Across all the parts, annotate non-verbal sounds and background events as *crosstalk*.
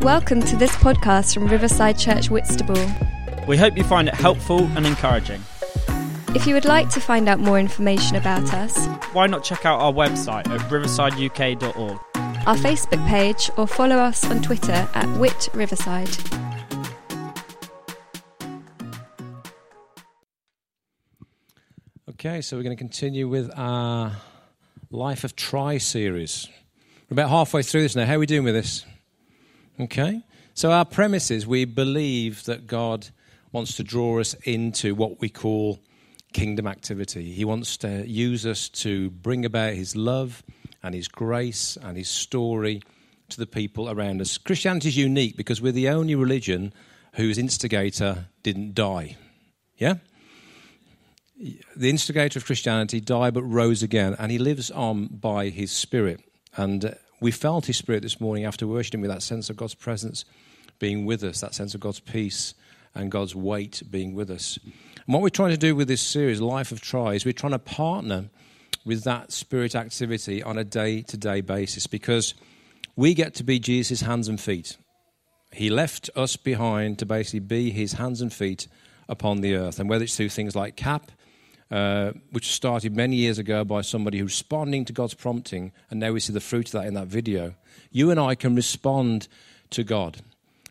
Welcome to this podcast from Riverside Church Whitstable. We hope you find it helpful and encouraging. If you would like to find out more information about us, Why not check out our website at riversideuk.org? our Facebook page, or follow us on Twitter at Whit Riverside. Okay, so we're going to continue with our Life of Try series. We're about halfway through this now. How are we doing with this? Okay. So, our premise is we believe that God wants to draw us into what we call kingdom activity. He wants to use us to bring about His love and His grace and His story to the people around us. Christianity is unique because we're the only religion whose instigator didn't die. Yeah? the instigator of Christianity died but rose again, and he lives on by his spirit. And we felt his spirit this morning after worshiping with that sense of God's presence being with us, that sense of God's peace and God's weight being with us. And what we're trying to do with this series, Life of Try, is we're trying to partner with that spirit activity on a day to day basis because we get to be Jesus' hands and feet. He left us behind to basically be his hands and feet upon the earth. And whether it's through things like CAP, uh, which started many years ago by somebody who's responding to God's prompting, and now we see the fruit of that in that video. You and I can respond to God,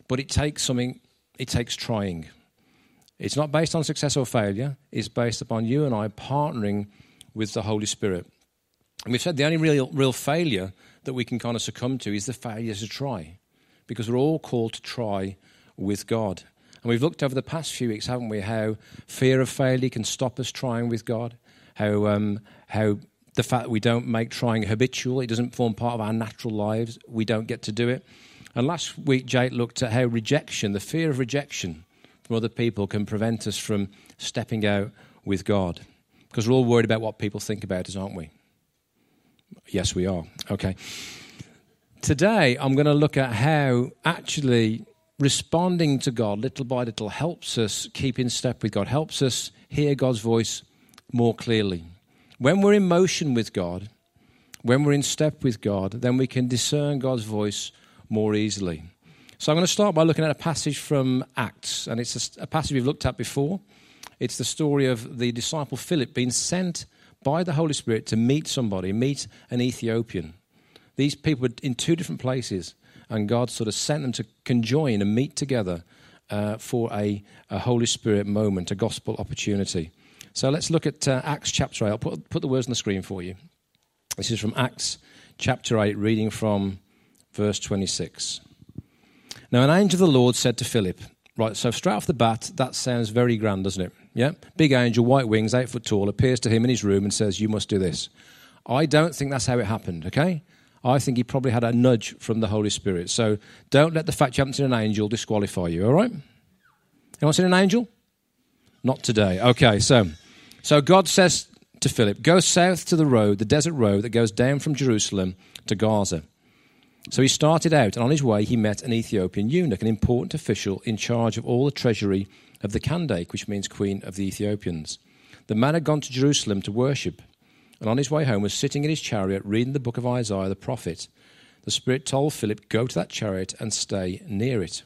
but it takes something, it takes trying. It's not based on success or failure, it's based upon you and I partnering with the Holy Spirit. And we've said the only real, real failure that we can kind of succumb to is the failure to try, because we're all called to try with God. And we've looked over the past few weeks, haven't we, how fear of failure can stop us trying with God, how, um, how the fact that we don't make trying habitual, it doesn't form part of our natural lives, we don't get to do it. And last week, Jake looked at how rejection, the fear of rejection from other people, can prevent us from stepping out with God. Because we're all worried about what people think about us, aren't we? Yes, we are. Okay. Today, I'm going to look at how actually responding to God little by little helps us keep in step with God, helps us hear God's voice more clearly. When we're in motion with God, when we're in step with God, then we can discern God's voice more easily. So I'm going to start by looking at a passage from Acts, and it's a, passage we've looked at before. It's the story of the disciple Philip being sent by the Holy Spirit to meet somebody, meet an Ethiopian. These people were in two different places and God sort of sent them to conjoin and meet together uh, for a, a, Holy Spirit moment, a gospel opportunity. So let's look at uh, Acts chapter 8. I'll put, put the words on the screen for you. This is from Acts chapter 8, reading from verse 26. Now, an angel of the Lord said to Philip, Right, so straight off the bat, that sounds very grand, doesn't it? Yeah? Big angel, white wings, eight foot tall, appears to him in his room and says, You must do this. I don't think that's how it happened, okay? I think he probably had a nudge from the Holy Spirit. So don't let the fact you haven't seen an angel disqualify you, all right? Anyone seen an angel? Not today. Okay, so, so God says to Philip, Go south to the road, the desert road that goes down from Jerusalem to Gaza. So he started out, and on his way he met an Ethiopian eunuch, an important official in charge of all the treasury of the Kandake, which means Queen of the Ethiopians. The man had gone to Jerusalem to worship and on his way home was sitting in his chariot reading the book of Isaiah the prophet. The Spirit told Philip, Go to that chariot and stay near it.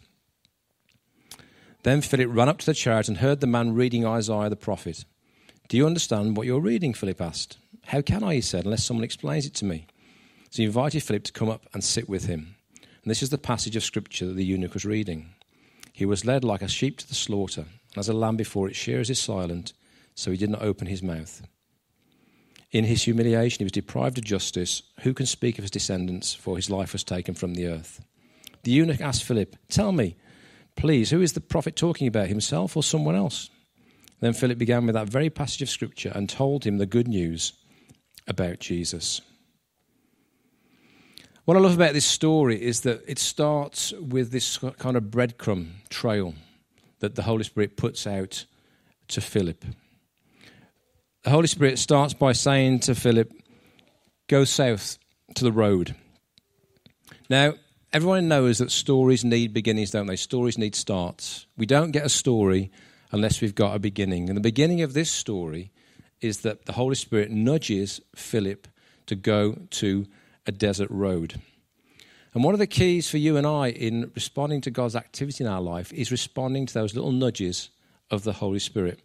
Then Philip ran up to the chariot and heard the man reading Isaiah the prophet. Do you understand what you're reading? Philip asked. How can I, he said, unless someone explains it to me? So he invited Philip to come up and sit with him. And this is the passage of scripture that the eunuch was reading. He was led like a sheep to the slaughter, and as a lamb before its shearers is silent, so he did not open his mouth. In his humiliation, he was deprived of justice. Who can speak of his descendants? For his life was taken from the earth. The eunuch asked Philip, Tell me, please, who is the prophet talking about, himself or someone else? Then Philip began with that very passage of Scripture and told him the good news about Jesus. What I love about this story is that it starts with this kind of breadcrumb trail that the Holy Spirit puts out to Philip the Holy Spirit starts by saying to Philip, Go south to the road. Now, everyone knows that stories need beginnings, don't they? Stories need starts. We don't get a story unless we've got a beginning. And the beginning of this story is that the Holy Spirit nudges Philip to go to a desert road. And one of the keys for you and I in responding to God's activity in our life is responding to those little nudges of the Holy Spirit.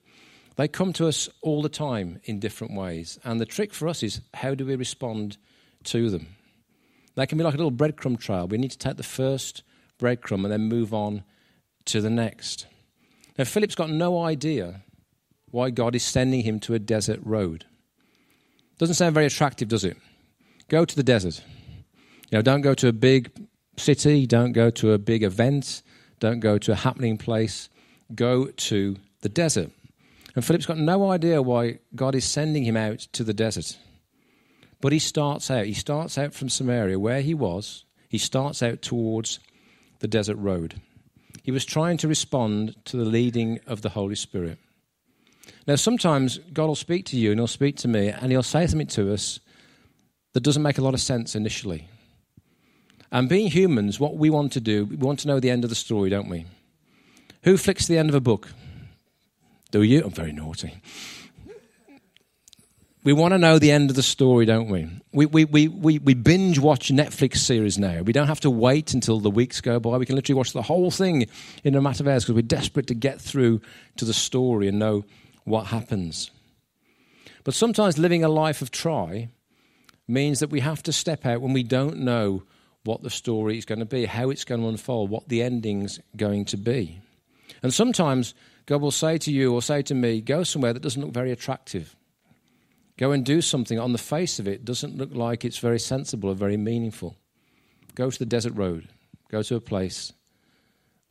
They come to us all the time in different ways. And the trick for us is how do we respond to them? They can be like a little breadcrumb trail. We need to take the first breadcrumb and then move on to the next. Now, Philip's got no idea why God is sending him to a desert road. Doesn't sound very attractive, does it? Go to the desert. You know, don't go to a big city, don't go to a big event, don't go to a happening place. Go to the desert. And Philip's got no idea why God is sending him out to the desert. But he starts out. He starts out from Samaria, where he was. He starts out towards the desert road. He was trying to respond to the leading of the Holy Spirit. Now, sometimes God will speak to you and He'll speak to me and He'll say something to us that doesn't make a lot of sense initially. And being humans, what we want to do, we want to know the end of the story, don't we? Who flicks the end of a book? Do you? I'm very naughty. We want to know the end of the story, don't we? We, we, we, we, we binge watch Netflix series now. We don't have to wait until the weeks go by. We can literally watch the whole thing in a matter of hours because we're desperate to get through to the story and know what happens. But sometimes living a life of try means that we have to step out when we don't know what the story is going to be, how it's going to unfold, what the ending's going to be. And sometimes God will say to you or say to me, go somewhere that doesn't look very attractive. Go and do something on the face of it doesn't look like it's very sensible or very meaningful. Go to the desert road. Go to a place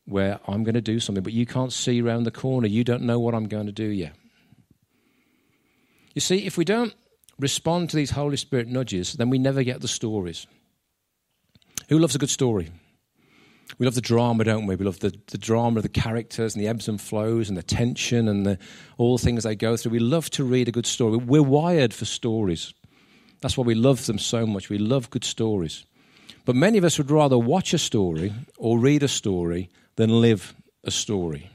where I'm going to do something, but you can't see around the corner. You don't know what I'm going to do yet. You see, if we don't respond to these Holy Spirit nudges, then we never get the stories. Who loves a good story? We love the drama, don't we? We love the, the drama of the characters and the ebbs and flows and the tension and the, all the things they go through. We love to read a good story. We're wired for stories. That's why we love them so much. We love good stories. But many of us would rather watch a story or read a story than live a story.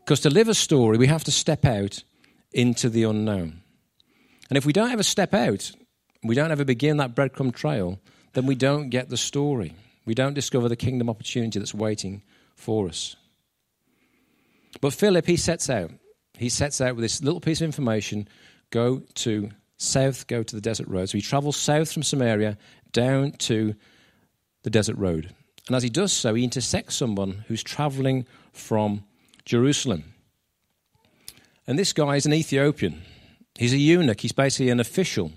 Because to live a story, we have to step out into the unknown. And if we don't ever step out, we don't ever begin that breadcrumb trail, then we don't get the story. We don't discover the kingdom opportunity that's waiting for us. But Philip, he sets out. He sets out with this little piece of information go to south, go to the desert road. So he travels south from Samaria down to the desert road. And as he does so, he intersects someone who's traveling from Jerusalem. And this guy is an Ethiopian. He's a eunuch. He's basically an official.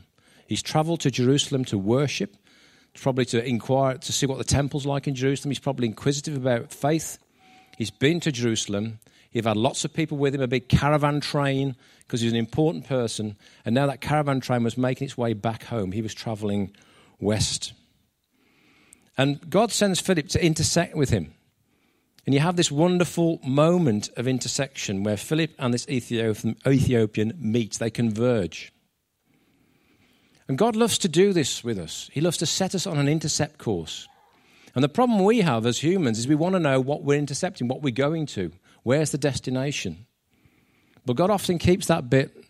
He's traveled to Jerusalem to worship probably to inquire to see what the temple's like in Jerusalem. He's probably inquisitive about faith. He's been to Jerusalem. He's had lots of people with him, a big caravan train, because he's an important person. And now that caravan train was making its way back home. He was traveling west. And God sends Philip to intersect with him. And you have this wonderful moment of intersection where Philip and this Ethiopian meet, they converge. And God loves to do this with us. He loves to set us on an intercept course. And the problem we have as humans is we want to know what we're intercepting, what we're going to, where's the destination. But God often keeps that bit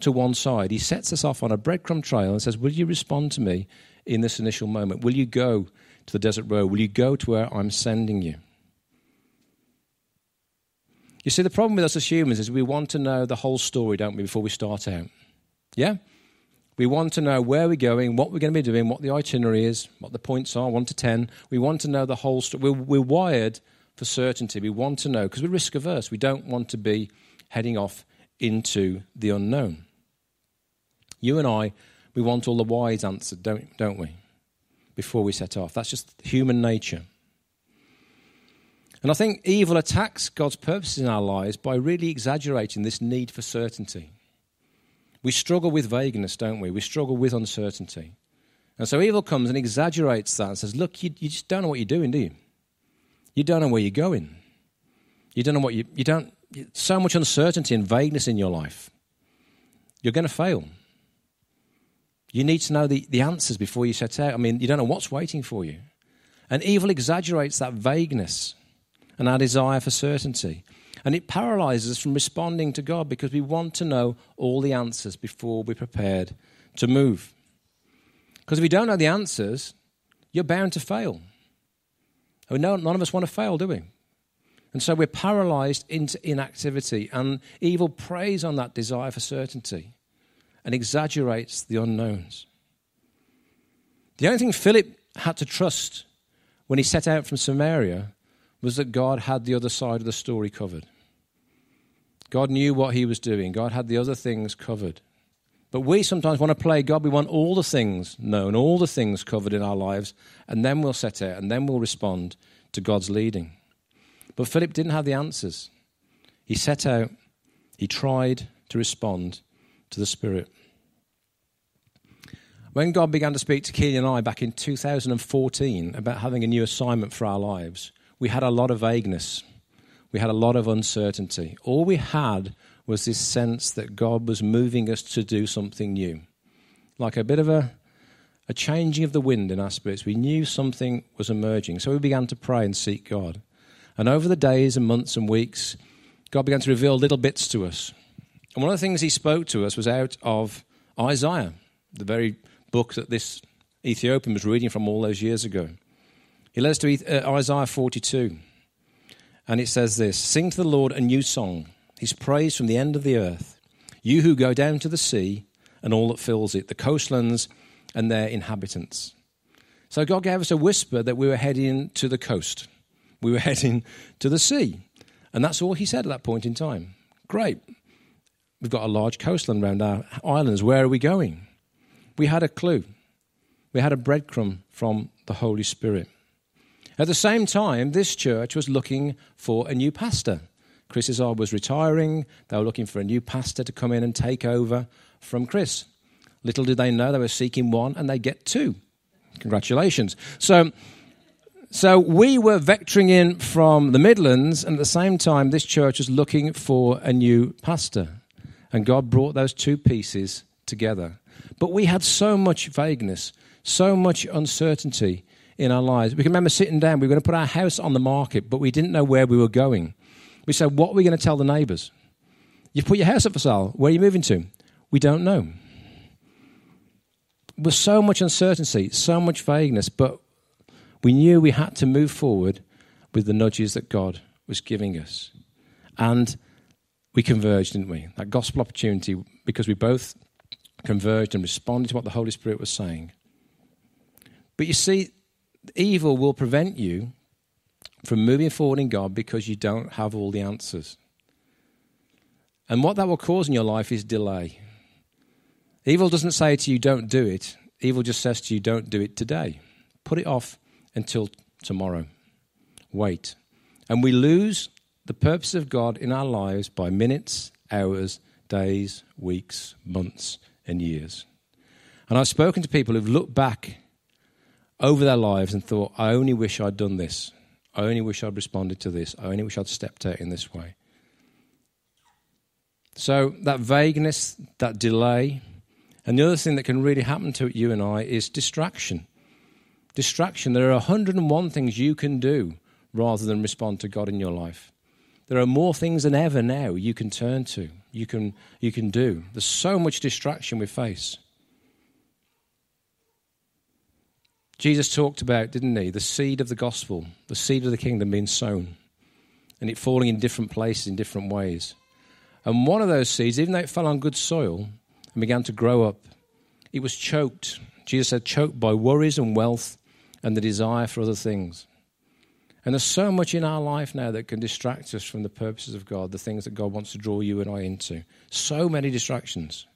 to one side. He sets us off on a breadcrumb trail and says, Will you respond to me in this initial moment? Will you go to the desert road? Will you go to where I'm sending you? You see, the problem with us as humans is we want to know the whole story, don't we, before we start out? Yeah? We want to know where we're going, what we're going to be doing, what the itinerary is, what the points are, 1 to 10. We want to know the whole story. We're, we're wired for certainty. We want to know because we're risk averse. We don't want to be heading off into the unknown. You and I, we want all the wise answers, don't, don't we? Before we set off. That's just human nature. And I think evil attacks God's purposes in our lives by really exaggerating this need for certainty. We struggle with vagueness, don't we? We struggle with uncertainty. And so evil comes and exaggerates that and says, Look, you, you just don't know what you're doing, do you? You don't know where you're going. You don't know what you, you don't, so much uncertainty and vagueness in your life. You're going to fail. You need to know the, the answers before you set out. I mean, you don't know what's waiting for you. And evil exaggerates that vagueness and our desire for certainty. And it paralyzes us from responding to God because we want to know all the answers before we're prepared to move. Because if you don't know the answers, you're bound to fail. I mean, none of us want to fail, do we? And so we're paralyzed into inactivity, and evil preys on that desire for certainty and exaggerates the unknowns. The only thing Philip had to trust when he set out from Samaria was that God had the other side of the story covered. God knew what he was doing, God had the other things covered. But we sometimes want to play God. We want all the things known, all the things covered in our lives, and then we'll set out and then we'll respond to God's leading. But Philip didn't have the answers. He set out, he tried to respond to the Spirit. When God began to speak to Keely and I back in 2014 about having a new assignment for our lives, we had a lot of vagueness. We had a lot of uncertainty. All we had was this sense that God was moving us to do something new. Like a bit of a, a changing of the wind in our spirits. We knew something was emerging. So we began to pray and seek God. And over the days and months and weeks, God began to reveal little bits to us. And one of the things He spoke to us was out of Isaiah, the very book that this Ethiopian was reading from all those years ago. He led us to uh, Isaiah 42, and it says this Sing to the Lord a new song, his praise from the end of the earth. You who go down to the sea and all that fills it, the coastlands and their inhabitants. So God gave us a whisper that we were heading to the coast. We were *laughs* heading to the sea. And that's all he said at that point in time. Great. We've got a large coastline around our islands. Where are we going? we had a clue. We had a breadcrumb from the Holy Spirit. At the same time, this church was looking for a new pastor. Chris Izar was retiring. They were looking for a new pastor to come in and take over from Chris. Little did they know they were seeking one and they get two. Congratulations. So, so we were vectoring in from the Midlands, and at the same time, this church was looking for a new pastor. And God brought those two pieces together. But we had so much vagueness, so much uncertainty in our lives. We can remember sitting down, we were going to put our house on the market, but we didn't know where we were going. We said, What are we going to tell the neighbours? You've put your house up for sale. Where are you moving to? We don't know. With so much uncertainty, so much vagueness, but we knew we had to move forward with the nudges that God was giving us. And we converged, didn't we? That gospel opportunity, because we both converged and responded to what the Holy Spirit was saying. But you see, evil will prevent you from moving forward in God because you don't have all the answers. And what that will cause in your life is delay. Evil doesn't say to you, don't do it. Evil just says to you, don't do it today. Put it off until tomorrow. Wait. And we lose the purpose of God in our lives by minutes, hours, days, weeks, months, and years. And I've spoken to people who've looked back over their lives and thought, I only wish I'd done this. I only wish I'd responded to this. I only wish I'd stepped out in this way. So, that vagueness, that delay, and the other thing that can really happen to you and I is distraction. Distraction. There are 101 things you can do rather than respond to God in your life. There are more things than ever now you can turn to, you can, you can do. There's so much distraction we face. Jesus talked about, didn't he, the seed of the gospel, the seed of the kingdom being sown, and it falling in different places in different ways. And one of those seeds, even though it fell on good soil and began to grow up, it was choked. Jesus said, choked by worries and wealth and the desire for other things. And there's so much in our life now that can distract us from the purposes of God, the things that God wants to draw you and I into. So many distractions.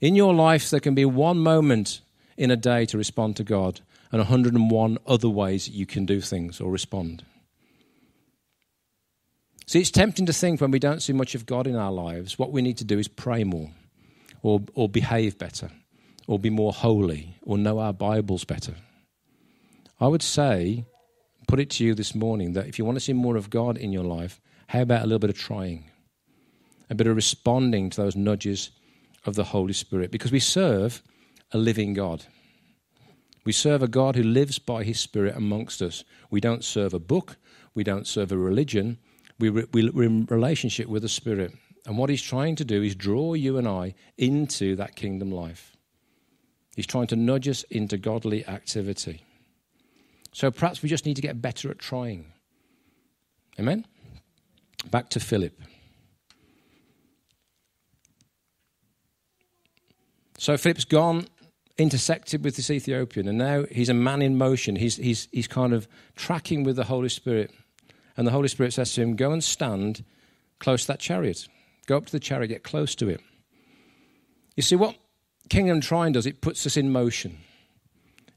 In your life, there can be one moment in a day to respond to God and 101 other ways that you can do things or respond. See, it's tempting to think when we don't see much of God in our lives, what we need to do is pray more or, or behave better or be more holy or know our Bibles better. I would say put it to you this morning that if you want to see more of God in your life, how about a little bit of trying? A bit of responding to those nudges of the Holy Spirit? Because we serve a living God. We serve a God who lives by his Spirit amongst us. We don't serve a book, we don't serve a religion, we re- we're in relationship with the Spirit. And what he's trying to do is draw you and I into that kingdom life. He's trying to nudge us into godly activity. So perhaps we just need to get better at trying. Amen? Back to Philip. So Philip's gone, intersected with this Ethiopian, and now he's a man in motion. He's, he's, he's kind of tracking with the Holy Spirit. And the Holy Spirit says to him, Go and stand close to that chariot. Go up to the chariot, get close to it. You see, what Kingdom Trying does, it puts us in motion.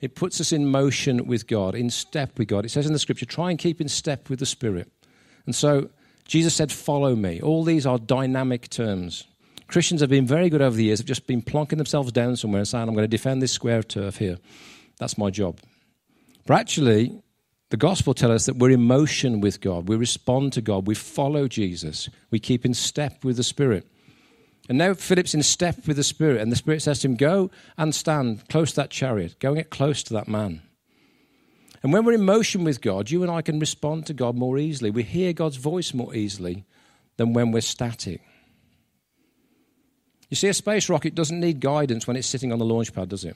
It puts us in motion with God, in step with God. It says in the scripture, try and keep in step with the Spirit. And so Jesus said, Follow me. All these are dynamic terms. Christians have been very good over the years, have just been plonking themselves down somewhere and saying, I'm going to defend this square turf here. That's my job. But actually, the gospel tells us that we're in motion with God. We respond to God. We follow Jesus. We keep in step with the Spirit. And now Philip's in step with the Spirit, and the Spirit says to him, Go and stand close to that chariot. Go and get close to that man. And when we're in motion with God, you and I can respond to God more easily. We hear God's voice more easily than when we're static. You see, a space rocket doesn't need guidance when it's sitting on the launch pad, does it?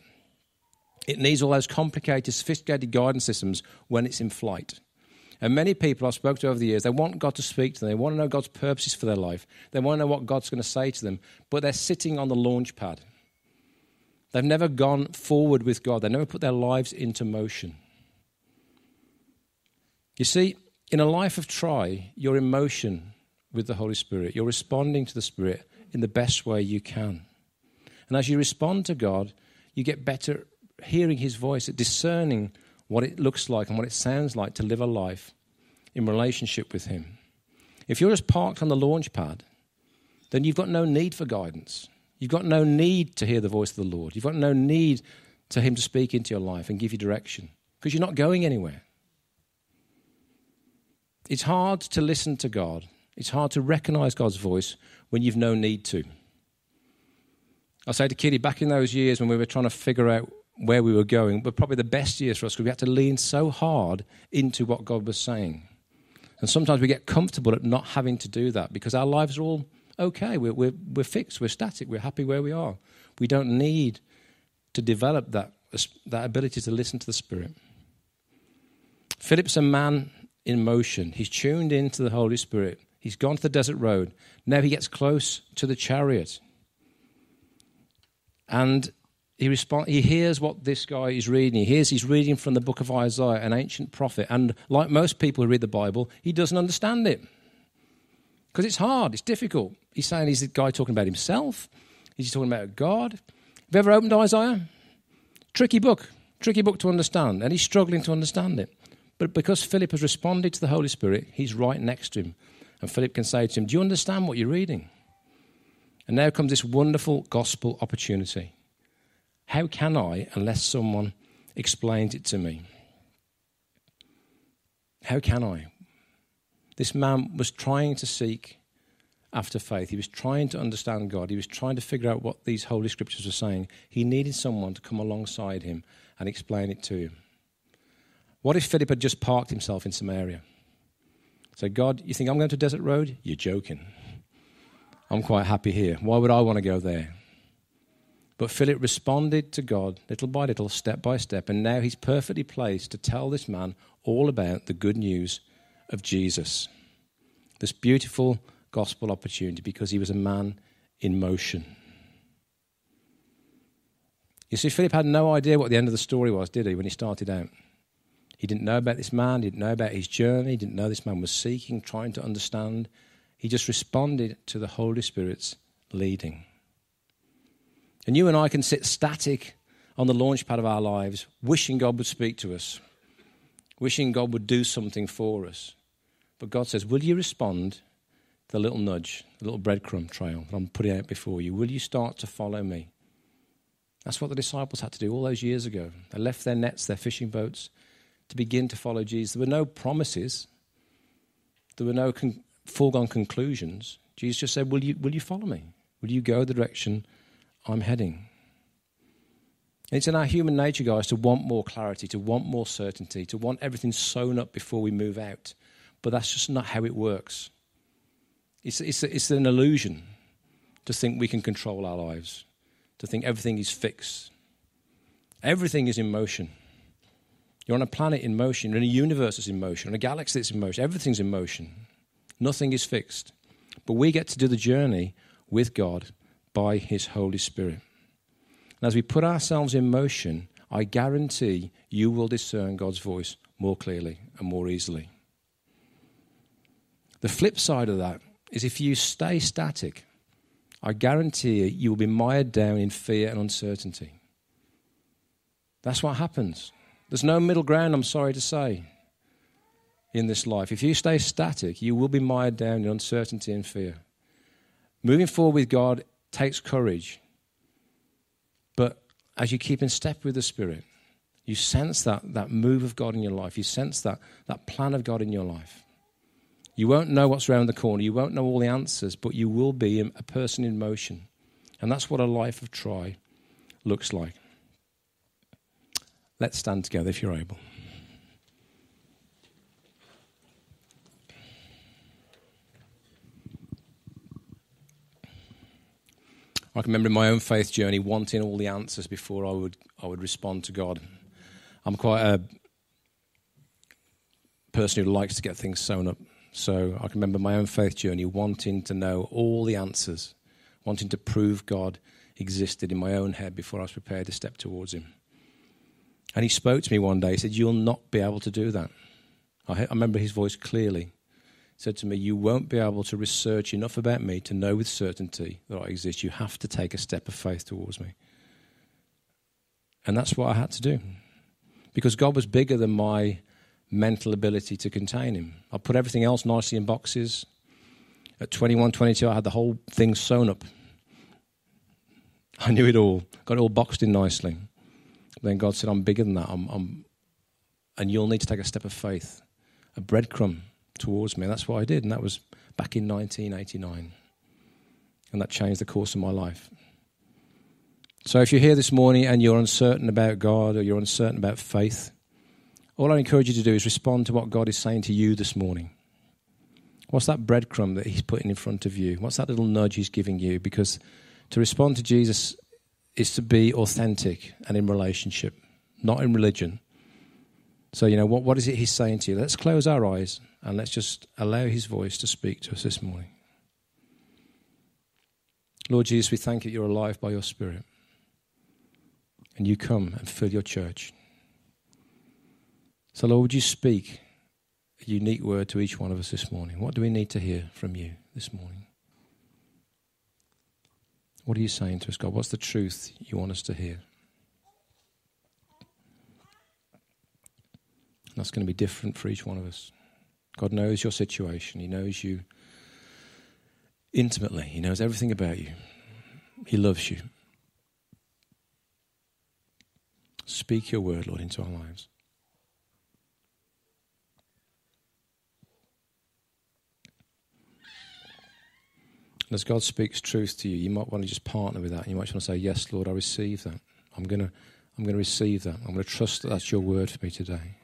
It needs all those complicated, sophisticated guidance systems when it's in flight. And many people I've spoken to over the years, they want God to speak to them. They want to know God's purposes for their life. They want to know what God's going to say to them. But they're sitting on the launch pad. They've never gone forward with God. They never put their lives into motion. You see, in a life of try, you're in motion with the Holy Spirit. You're responding to the Spirit in the best way you can. And as you respond to God, you get better hearing His voice, at discerning what it looks like and what it sounds like to live a life in relationship with Him. If you're just parked on the launch pad, then you've got no need for guidance. You've got no need to hear the voice of the Lord. You've got no need to Him to speak into your life and give you direction because you're not going anywhere. It's hard to listen to God. It's hard to recognize God's voice when you've no need to. I say to Kitty, back in those years when we were trying to figure out where we were going, were probably the best years for us because we had to lean so hard into what God was saying. And sometimes we get comfortable at not having to do that because our lives are all okay. We're, we're, we're fixed, we're static, we're happy where we are. We don't need to develop that, that ability to listen to the Spirit. Philip's a man in motion. He's tuned into the Holy Spirit. He's gone to the desert road. Now he gets close to the chariot. And he, respond, he hears what this guy is reading. He hears he's reading from the book of Isaiah, an ancient prophet. And like most people who read the Bible, he doesn't understand it. Because it's hard, it's difficult. He's saying he's the guy talking about himself. He's talking about God. Have you ever opened Isaiah? Tricky book, tricky book to understand. And he's struggling to understand it. But because Philip has responded to the Holy Spirit, he's right next to him. And Philip can say to him, Do you understand what you're reading? And now comes this wonderful gospel opportunity. How can I unless someone explains it to me? How can I? This man was trying to seek after faith. He was trying to understand God. He was trying to figure out what these holy scriptures were saying. He needed someone to come alongside him and explain it to him. What if Philip had just parked himself in Samaria? So, God, you think I'm going to Desert Road? You're joking. I'm quite happy here. Why would I want to go there? But Philip responded to God little by little, step by step, and now he's perfectly placed to tell this man all about the good news of Jesus. This beautiful gospel opportunity because he was a man in motion. You see, Philip had no idea what the end of the story was, did he, when he started out? He didn't know about this man, he didn't know about his journey, he didn't know this man was seeking, trying to understand. He just responded to the Holy Spirit's leading. And you and I can sit static on the launch pad of our lives, wishing God would speak to us, wishing God would do something for us. But God says, Will you respond to the little nudge, the little breadcrumb trail that I'm putting out before you? Will you start to follow me? That's what the disciples had to do all those years ago. They left their nets, their fishing boats, to begin to follow Jesus. There were no promises, there were no con- foregone conclusions. Jesus just said, will you, will you follow me? Will you go the direction I'm heading? It's in our human nature, guys, to want more clarity, to want more certainty, to want everything sewn up before we move out. But that's just not how it works. It's, it's, it's an illusion to think we can control our lives, to think everything is fixed. Everything is in motion. You're on a planet in motion, you're in a universe that's in motion, in a galaxy that's in motion. Everything's in motion. Nothing is fixed. But we get to do the journey with God by His Holy Spirit. And as we put ourselves in motion, I guarantee you will discern God's voice more clearly and more easily. The flip side of that is if you stay static, I guarantee you, you will be mired down in fear and uncertainty. That's what happens. There's no middle ground, I'm sorry to say, in this life. If you stay static, you will be mired down in uncertainty and fear. Moving forward with God takes courage. But as you keep in step with the Spirit, you sense that, that move of God in your life. You sense that, that plan of God in your life. You won't know what's around the corner. You won't know all the answers, but you will be a person in motion. And that's what a life of try looks like. Let's stand together if you're able. I can remember in my own faith journey wanting all the answers before I would, I would respond to God. I'm quite a person who likes to get things sewn up. So I can remember my own faith journey wanting to know all the answers, wanting to prove God existed in my own head before I was prepared to step towards Him. And He spoke to me one day. He said, You'll not be able to do that. I, I remember His voice clearly. He said to me, You won't be able to research enough about me to know with certainty that I exist. You have to take a step of faith towards me. And that's what I had to do. Because God was bigger than my mental ability to contain him. I put everything else nicely in boxes. At 21, 22, I had the whole thing sewn up. I knew it all, got it all boxed in nicely. Then God said, I'm bigger than that. I'm, I'm, and you'll need to take a step of faith, a breadcrumb towards me. And that's what I did. And that was back in 1989. And that changed the course of my life. So if you're here this morning and you're uncertain about God or you're uncertain about faith, all I encourage you to do is respond to what God is saying to you this morning. What's that breadcrumb that He's putting in front of you? What's that little nudge He's giving you? Because to respond to Jesus is to be authentic and in relationship, not in religion. So, you know, what, what is it He's saying to you? Let's close our eyes and let's just allow His voice to speak to us this morning. Lord Jesus, we thank you you're alive by your Spirit. And you come and fill your church. So, Lord, would you speak a unique word to each one of us this morning? What do we need to hear from you this morning? What are you saying to us, God? What's the truth you want us to hear? That's going to be different for each one of us. God knows your situation, He knows you intimately, He knows everything about you, He loves you. Speak your word, Lord, into our lives. As God speaks truth to you, you might want to just partner with that. And You might want to say, Yes, Lord, I receive that. I'm going to, I'm going to receive that. I'm going to trust that that's your word for me today.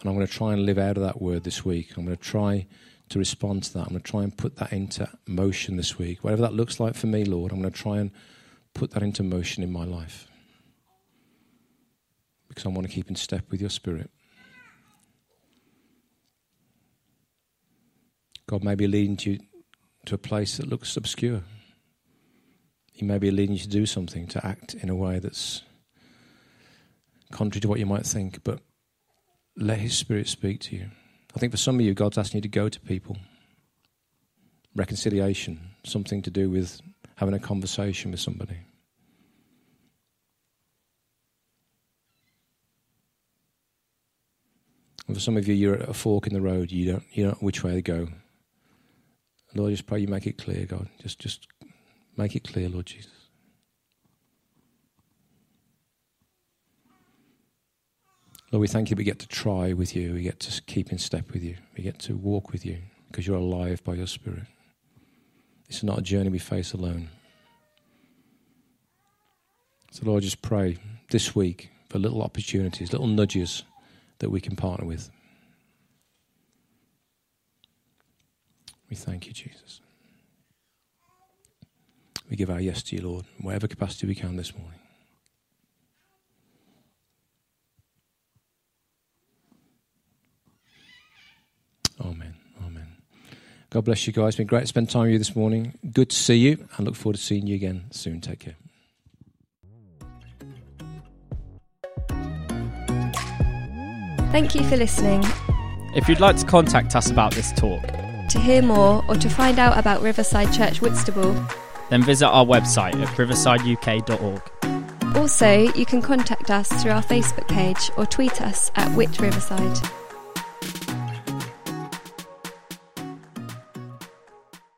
And I'm going to try and live out of that word this week. I'm going to try to respond to that. I'm going to try and put that into motion this week. Whatever that looks like for me, Lord, I'm going to try and put that into motion in my life. Because I want to keep in step with your spirit. God may be leading you to a place that looks obscure. He may be leading you to do something, to act in a way that's contrary to what you might think, but let His Spirit speak to you. I think for some of you, God's asking you to go to people. Reconciliation, something to do with having a conversation with somebody. And for some of you, you're at a fork in the road. You don't, you don't know which way to go. Lord, I just pray you make it clear, God. Just, just make it clear, Lord Jesus. Lord, we thank you we get to try with you. We get to keep in step with you. We get to walk with you because you're alive by your Spirit. This is not a journey we face alone. So, Lord, just pray this week for little opportunities, little nudges that we can partner with. We thank you, Jesus. We give our yes to you, Lord, in whatever capacity we can this morning. Amen. Amen. God bless you guys. It's been great to spend time with you this morning. Good to see you and look forward to seeing you again soon. Take care. Thank you for listening. If you'd like to contact us about this talk, to hear more or to find out about Riverside Church Whitstable, then visit our website at riversideuk.org. also you can contact us through our Facebook page or tweet us at Whit Riverside.